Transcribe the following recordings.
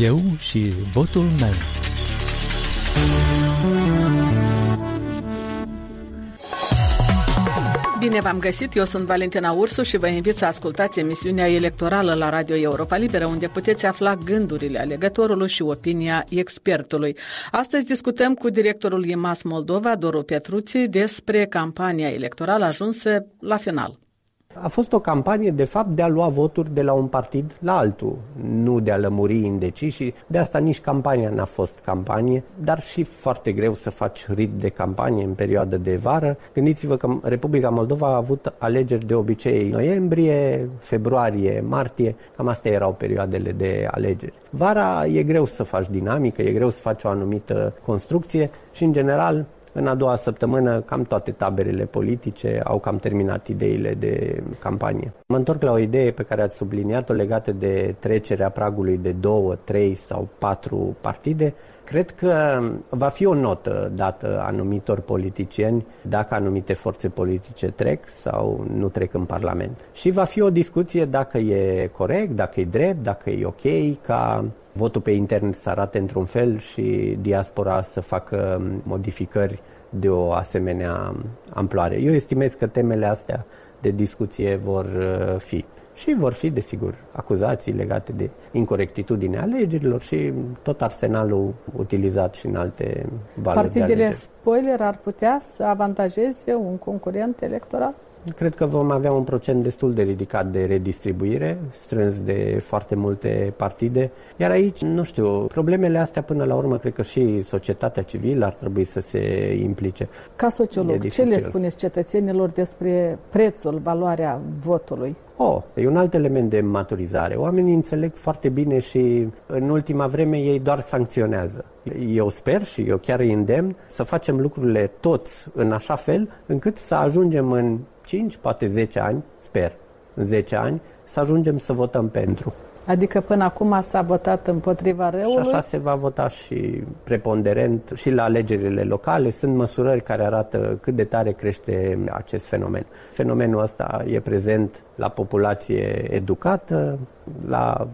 Eu și votul meu. Bine v-am găsit, eu sunt Valentina Ursu și vă invit să ascultați emisiunea electorală la Radio Europa Liberă, unde puteți afla gândurile alegătorului și opinia expertului. Astăzi discutăm cu directorul IMAS Moldova, Doru Petruții, despre campania electorală ajunsă la final. A fost o campanie, de fapt, de a lua voturi de la un partid la altul, nu de a lămuri indeciși și de asta nici campania n-a fost campanie, dar și foarte greu să faci rit de campanie în perioadă de vară. Gândiți-vă că Republica Moldova a avut alegeri de obicei noiembrie, februarie, martie, cam astea erau perioadele de alegeri. Vara e greu să faci dinamică, e greu să faci o anumită construcție și, în general, în a doua săptămână, cam toate taberele politice au cam terminat ideile de campanie. Mă întorc la o idee pe care ați subliniat-o legată de trecerea pragului de două, trei sau patru partide. Cred că va fi o notă dată anumitor politicieni dacă anumite forțe politice trec sau nu trec în Parlament. Și va fi o discuție dacă e corect, dacă e drept, dacă e ok ca votul pe intern să arate într-un fel și diaspora să facă modificări de o asemenea amploare. Eu estimez că temele astea de discuție vor uh, fi. Și vor fi, desigur, acuzații legate de incorectitudine alegerilor și tot arsenalul utilizat și în alte valuri Partidele spoiler ar putea să avantajeze un concurent electoral? Cred că vom avea un procent destul de ridicat de redistribuire, strâns de foarte multe partide. Iar aici, nu știu, problemele astea până la urmă, cred că și societatea civilă ar trebui să se implice. Ca sociolog, ce le spuneți cetățenilor despre prețul, valoarea votului? Oh, e un alt element de maturizare. Oamenii înțeleg foarte bine și în ultima vreme ei doar sancționează. Eu sper și eu chiar îi îndemn să facem lucrurile toți în așa fel încât să ajungem în 5, poate 10 ani, sper, în 10 ani, să ajungem să votăm pentru. Adică până acum s-a votat împotriva răului? Și așa se va vota și preponderent și la alegerile locale. Sunt măsurări care arată cât de tare crește acest fenomen. Fenomenul ăsta e prezent la populație educată, la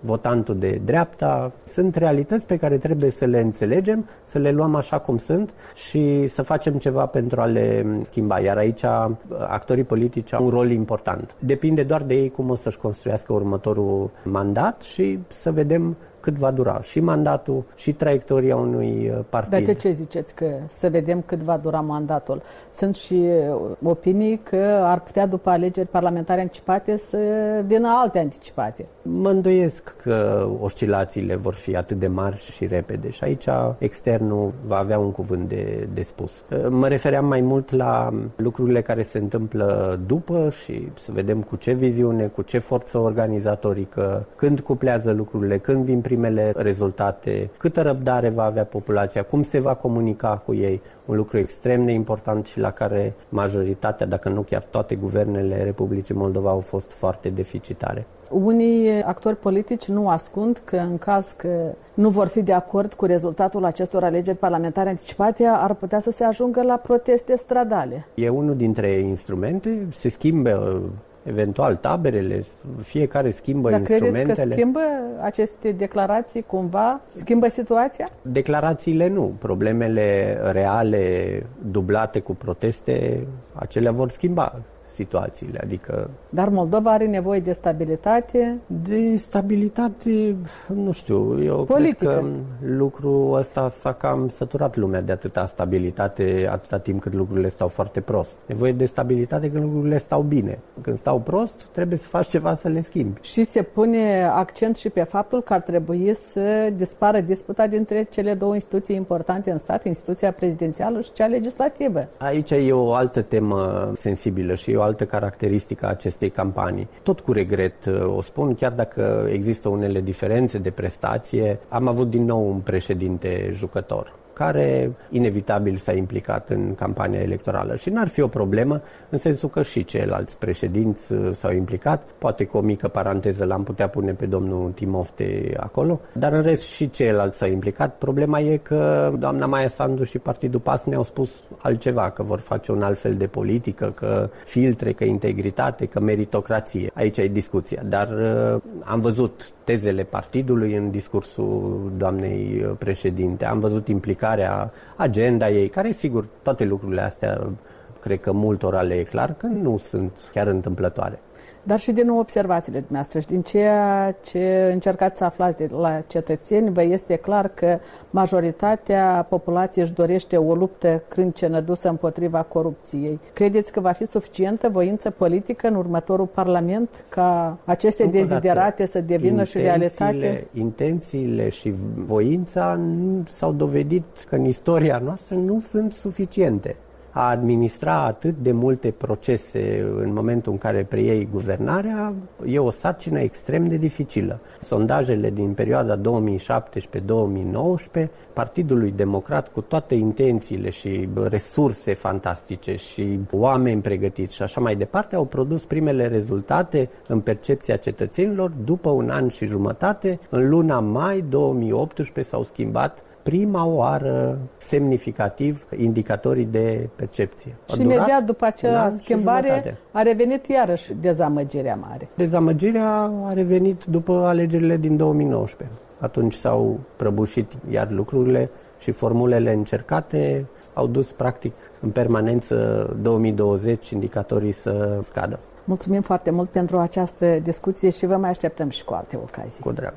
votantul de dreapta. Sunt realități pe care trebuie să le înțelegem, să le luăm așa cum sunt și să facem ceva pentru a le schimba. Iar aici actorii politici au un rol important. Depinde doar de ei cum o să-și construiască următorul mandat și să vedem cât va dura și mandatul și traiectoria unui uh, partid. Dar de ce ziceți că să vedem cât va dura mandatul? Sunt și uh, opinii că ar putea după alegeri parlamentare anticipate să vină alte anticipate. Mă îndoiesc că oscilațiile vor fi atât de mari și repede și aici externul va avea un cuvânt de, de spus. Uh, mă refeream mai mult la lucrurile care se întâmplă după și să vedem cu ce viziune, cu ce forță organizatorică, când cuplează lucrurile, când vin primele rezultate, câtă răbdare va avea populația, cum se va comunica cu ei, un lucru extrem de important și la care majoritatea, dacă nu chiar toate guvernele Republicii Moldova au fost foarte deficitare. Unii actori politici nu ascund că în caz că nu vor fi de acord cu rezultatul acestor alegeri parlamentare anticipate, ar putea să se ajungă la proteste stradale. E unul dintre instrumente, se schimbă eventual taberele, fiecare schimbă Dar instrumentele. credeți că schimbă aceste declarații cumva? Schimbă situația? Declarațiile nu. Problemele reale, dublate cu proteste, acelea vor schimba situațiile. Adică... Dar Moldova are nevoie de stabilitate? De stabilitate, nu știu, eu Politică. cred că lucrul ăsta s-a cam săturat lumea de atâta stabilitate atâta timp cât lucrurile stau foarte prost. Nevoie de stabilitate când lucrurile stau bine. Când stau prost, trebuie să faci ceva să le schimbi. Și se pune accent și pe faptul că ar trebui să dispară disputa dintre cele două instituții importante în stat, instituția prezidențială și cea legislativă. Aici e o altă temă sensibilă și e o altă caracteristică a acestei campanii. Tot cu regret uh, o spun, chiar dacă există unele diferențe de prestație, am avut din nou un președinte jucător care inevitabil s-a implicat în campania electorală. Și n-ar fi o problemă în sensul că și ceilalți președinți uh, s-au implicat. Poate cu o mică paranteză l-am putea pune pe domnul Timofte acolo, dar în rest și ceilalți s-au implicat. Problema e că doamna Maia Sandu și Partidul PAS ne-au spus altceva, că vor face un alt fel de politică, că filtre, că integritate, că meritocrație. Aici e discuția. Dar uh, am văzut tezele partidului în discursul doamnei președinte. Am văzut implicarea, agenda ei, care, sigur, toate lucrurile astea, cred că multora le e clar că nu sunt chiar întâmplătoare dar și din observațiile dumneavoastră și din ceea ce încercați să aflați de la cetățeni, vă este clar că majoritatea populației își dorește o luptă crâncenă dusă împotriva corupției. Credeți că va fi suficientă voință politică în următorul Parlament ca aceste Încă deziderate să devină și realitate? Intențiile și voința s-au dovedit că în istoria noastră nu sunt suficiente a administra atât de multe procese în momentul în care preiei guvernarea e o sarcină extrem de dificilă. Sondajele din perioada 2017-2019, Partidului Democrat cu toate intențiile și resurse fantastice și oameni pregătiți și așa mai departe au produs primele rezultate în percepția cetățenilor după un an și jumătate. În luna mai 2018 s-au schimbat prima oară semnificativ indicatorii de percepție. A și imediat după acea schimbare a revenit iarăși dezamăgirea mare. Dezamăgirea a revenit după alegerile din 2019. Atunci s-au prăbușit iar lucrurile și formulele încercate au dus practic în permanență 2020 indicatorii să scadă. Mulțumim foarte mult pentru această discuție și vă mai așteptăm și cu alte ocazii. Cu drag.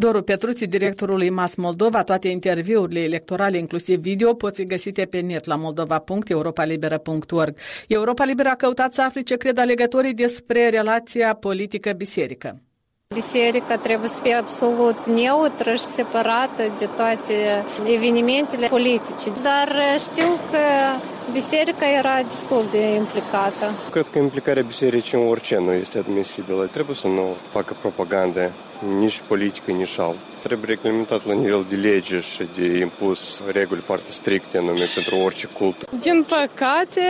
Doru Petruți, directorul IMAS Moldova, toate interviurile electorale, inclusiv video, pot fi găsite pe net la moldova.europalibera.org. Europa Liberă a căutat să afle ce cred alegătorii despre relația politică-biserică. Biserica trebuie să fie absolut neutră și separată de toate evenimentele politice. Dar știu că biserica era destul de implicată. Cred că implicarea bisericii în orice nu este admisibilă. Trebuie să nu facă propagandă nici politică, nici alt. Trebuie reglementat la nivel de lege și de impus reguli foarte stricte anume pentru orice cult. Din păcate,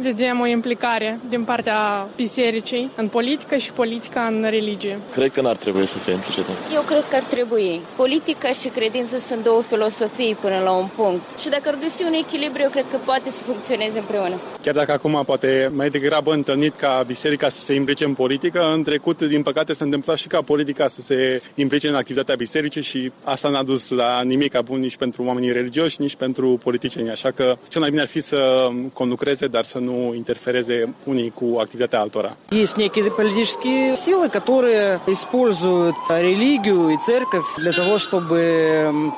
vedem o implicare din partea bisericii în politică și politica în religie. Cred că n-ar trebui să fie implicată. Eu cred că ar trebui. Politica și credința sunt două filosofii până la un punct. Și dacă ar găsi un echilibru, eu cred că poate să funcționeze împreună. Chiar dacă acum poate mai degrabă întâlnit ca biserica să se implice în politică, în trecut, din păcate, s-a întâmplat și ca politica să se implice în activitatea bisericii și asta n-a dus la nimic bun nici pentru oamenii religioși, nici pentru politicieni. Așa că cel mai bine ar fi să conlucreze, dar să nu interfereze unii cu activitatea altora. Есть некие политические силы, которые используют религию и церковь для того, чтобы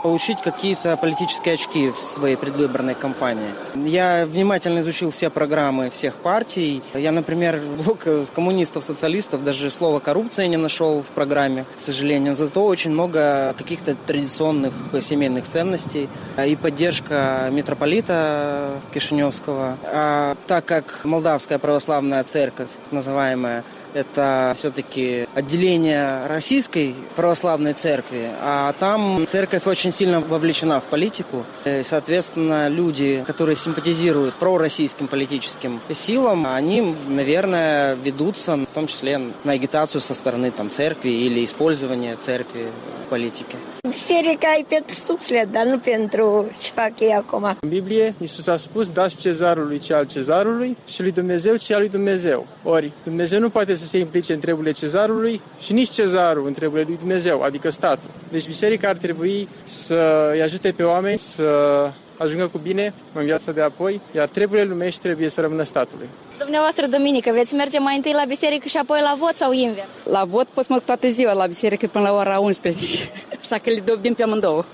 получить какие-то политические очки в своей предвыборной кампании. Я внимательно изучил все программы всех партий. Я, например, блок коммунистов-социалистов даже слова коррупция не нашел в программе, Сожалению. Зато очень много каких-то традиционных семейных ценностей и поддержка митрополита Кишиневского. А так как Молдавская православная церковь, называемая, это все-таки отделение российской православной церкви, а там церковь очень сильно вовлечена в политику. И, соответственно, люди, которые симпатизируют пророссийским политическим силам, они, наверное, ведутся в том числе на агитацию со стороны там, церкви или использование церкви в политике. Biserica e pentru suflet, dar nu pentru ce fac ei acum. În Biblie, Iisus a spus, dați cezarului ce al cezarului și lui Dumnezeu ce al lui Dumnezeu. Ori, Dumnezeu nu poate să se implice în treburile cezarului și nici cezarul în treburile lui Dumnezeu, adică statul. Deci biserica ar trebui să îi ajute pe oameni să ajungă cu bine în viața de apoi, iar treburile lumești trebuie să rămână statului. Dumneavoastră, duminică, veți merge mai întâi la biserică și apoi la vot sau invers? La vot pot să mă toată ziua la biserică până la ora 11, așa că le dobim pe amândouă.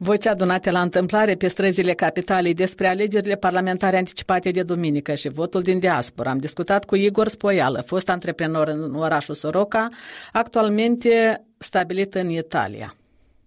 Voci adunate la întâmplare pe străzile capitalei despre alegerile parlamentare anticipate de duminică și votul din diaspora. Am discutat cu Igor Spoială, fost antreprenor în orașul Soroca, actualmente stabilit în Italia.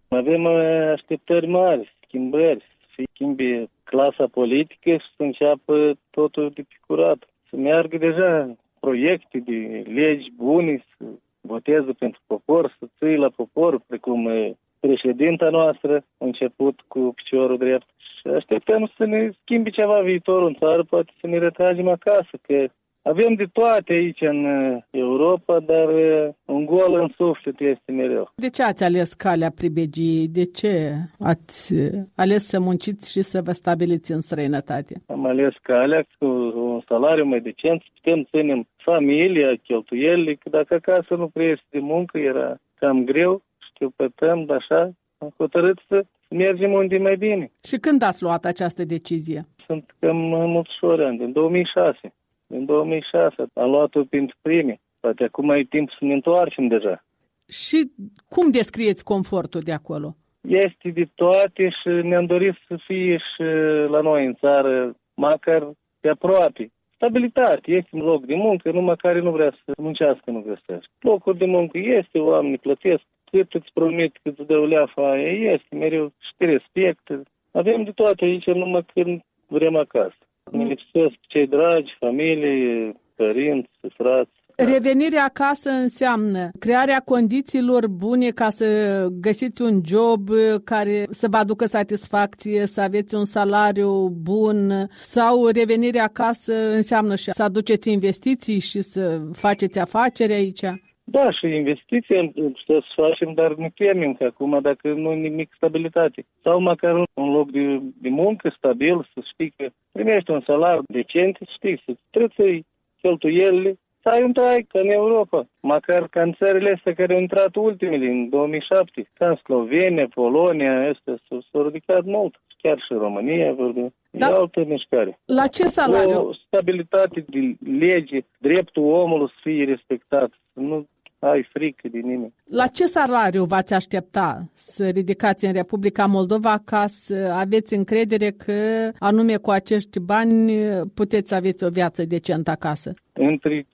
Avem uh, așteptări mari, schimbări, să schimbe clasa politică și să înceapă totul de picurat. Să meargă deja proiecte de legi bune, să voteze pentru popor, să ții la popor, precum uh, președinta noastră a început cu piciorul drept și așteptăm să ne schimbi ceva viitorul în țară, poate să ne retragem acasă, că avem de toate aici în uh, Europa, dar uh, un gol în suflet este mereu. De ce ați ales calea pribegiei? De ce ați uh, ales să munciți și să vă stabiliți în străinătate? Am ales calea cu un salariu mai decent, putem ținem familia, cheltuielile, că dacă acasă nu prea de muncă, era cam greu, șchiopătăm, dar așa, am hotărât să mergem unde e mai bine. Și când ați luat această decizie? Sunt cam mulți ani, din 2006. Din 2006 am luat-o pentru prime. Poate acum e timp să ne întoarcem deja. Și cum descrieți confortul de acolo? Este de toate și ne-am dorit să fie și la noi în țară, măcar pe aproape. Stabilitate, este un loc de muncă, numai care nu vrea să muncească, nu găsește. Locul de muncă este, oamenii plătesc, cât îți promit, cât îți dă o leafa aia, este mereu și te respectă. Avem de toate aici, numai când vrem acasă. Ne lipsesc cei dragi, familie, părinți, frați. Revenirea acasă înseamnă crearea condițiilor bune ca să găsiți un job care să vă aducă satisfacție, să aveți un salariu bun sau revenirea acasă înseamnă și să aduceți investiții și să faceți afaceri aici? Da, și investiții să facem, dar ne temem că acum dacă nu nimic stabilitate. Sau măcar un loc de, de muncă stabil, să știi că primești un salariu decent, să știi, să trebuie cheltuielile, să ai un trai ca în Europa. Măcar ca în țările astea care au intrat ultimele, în 2007, ca în Slovenia, Polonia, astea s-au ridicat mult. Chiar și România vorbim. Da. E altă mișcare. La ce salariu? O stabilitate de lege, dreptul omului să fie respectat. Nu ai frică de nimeni. La ce salariu v-ați aștepta să ridicați în Republica Moldova ca să aveți încredere că anume cu acești bani puteți aveți o viață decentă acasă? Între 15-20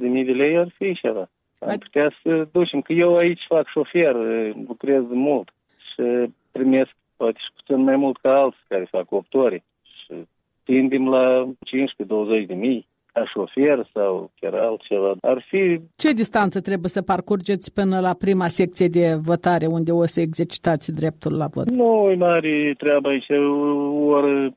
de mii de lei ar fi ceva. Am putea să ducem, că eu aici fac șofer, lucrez mult și primesc poate și puțin mai mult ca alții care fac 8 ore și tindem la 15-20 de mii ca șofer sau chiar altceva. Ar fi... Ce distanță trebuie să parcurgeți până la prima secție de votare unde o să exercitați dreptul la vot? Nu e mare treabă aici, o oră 80-90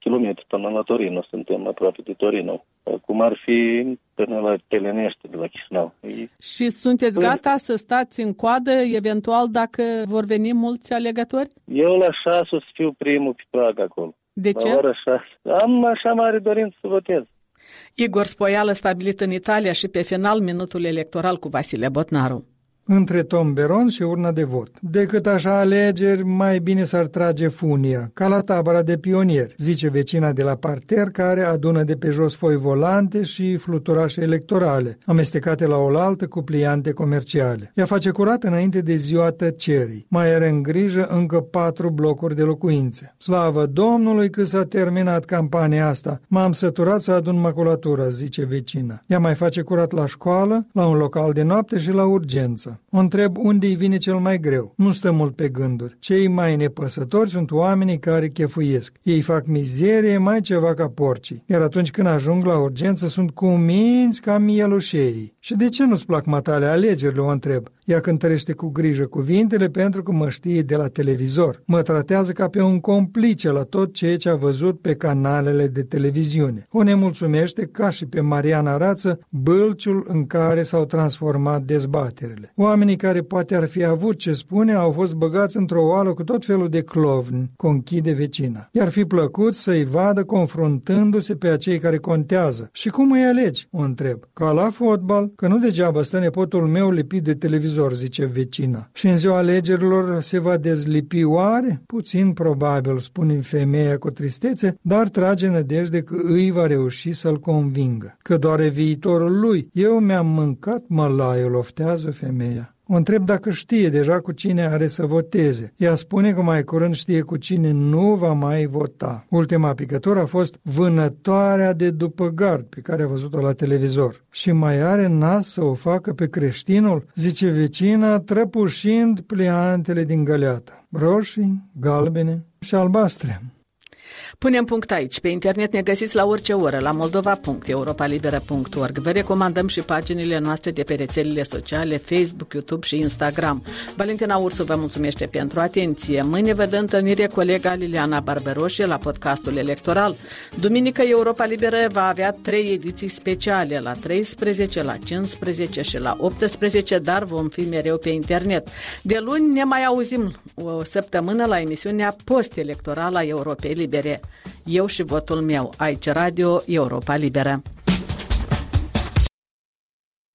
km până la Torino, suntem aproape de Torino. Cum ar fi până la Telenește de la Chișinău. Și sunteți gata să stați în coadă, eventual, dacă vor veni mulți alegători? Eu la șase o să fiu primul pe prag acolo. De ce? La ora șase. Am așa mare dorință să votez. Igor Spoială, stabilit în Italia și pe final minutul electoral cu Vasile Botnaru între tomberon și urna de vot. Decât așa alegeri, mai bine s-ar trage funia, ca la tabăra de pionieri, zice vecina de la parter care adună de pe jos foi volante și fluturașe electorale, amestecate la oaltă cu pliante comerciale. Ea face curat înainte de ziua tăcerii. Mai are în grijă încă patru blocuri de locuințe. Slavă Domnului că s-a terminat campania asta. M-am săturat să adun maculatura, zice vecina. Ea mai face curat la școală, la un local de noapte și la urgență. O întreb unde îi vine cel mai greu. Nu stă mult pe gânduri. Cei mai nepăsători sunt oamenii care chefuiesc. Ei fac mizerie mai ceva ca porcii. Iar atunci când ajung la urgență sunt cuminți ca mielușeii. Și de ce nu-ți plac matale alegerile, o întreb. Ea cântărește cu grijă cuvintele pentru că mă știe de la televizor. Mă tratează ca pe un complice la tot ceea ce a văzut pe canalele de televiziune. O nemulțumește, ca și pe Mariana Rață, bălciul în care s-au transformat dezbaterile. Oamenii care poate ar fi avut ce spune au fost băgați într-o oală cu tot felul de clovni, conchide vecina. I-ar fi plăcut să-i vadă confruntându-se pe acei care contează. Și cum îi alegi? O întreb. Ca la fotbal, că nu degeaba stă nepotul meu lipit de televizor televizor, zice vecina. Și în ziua alegerilor se va dezlipi oare? Puțin probabil, spune femeia cu tristețe, dar trage nădejde că îi va reuși să-l convingă. Că doare viitorul lui. Eu mi-am mâncat mălaiul, oftează femeia. O întreb dacă știe deja cu cine are să voteze. Ea spune că mai curând știe cu cine nu va mai vota. Ultima picătură a fost vânătoarea de după gard pe care a văzut-o la televizor. Și mai are nas să o facă pe creștinul, zice vecina, trăpușind pliantele din găleată. Roșii, galbene și albastre. Punem punct aici. Pe internet ne găsiți la orice oră la moldova.europalibera.org. Vă recomandăm și paginile noastre de pe rețelele sociale, Facebook, YouTube și Instagram. Valentina Ursu vă mulțumește pentru atenție. Mâine vă dă întâlnire colega Liliana Barberoșie la podcastul electoral. Duminică Europa Liberă va avea trei ediții speciale, la 13, la 15 și la 18, dar vom fi mereu pe internet. De luni ne mai auzim o săptămână la emisiunea post-electorală a Europei Libere. Eu și votul meu, aici Radio Europa Liberă.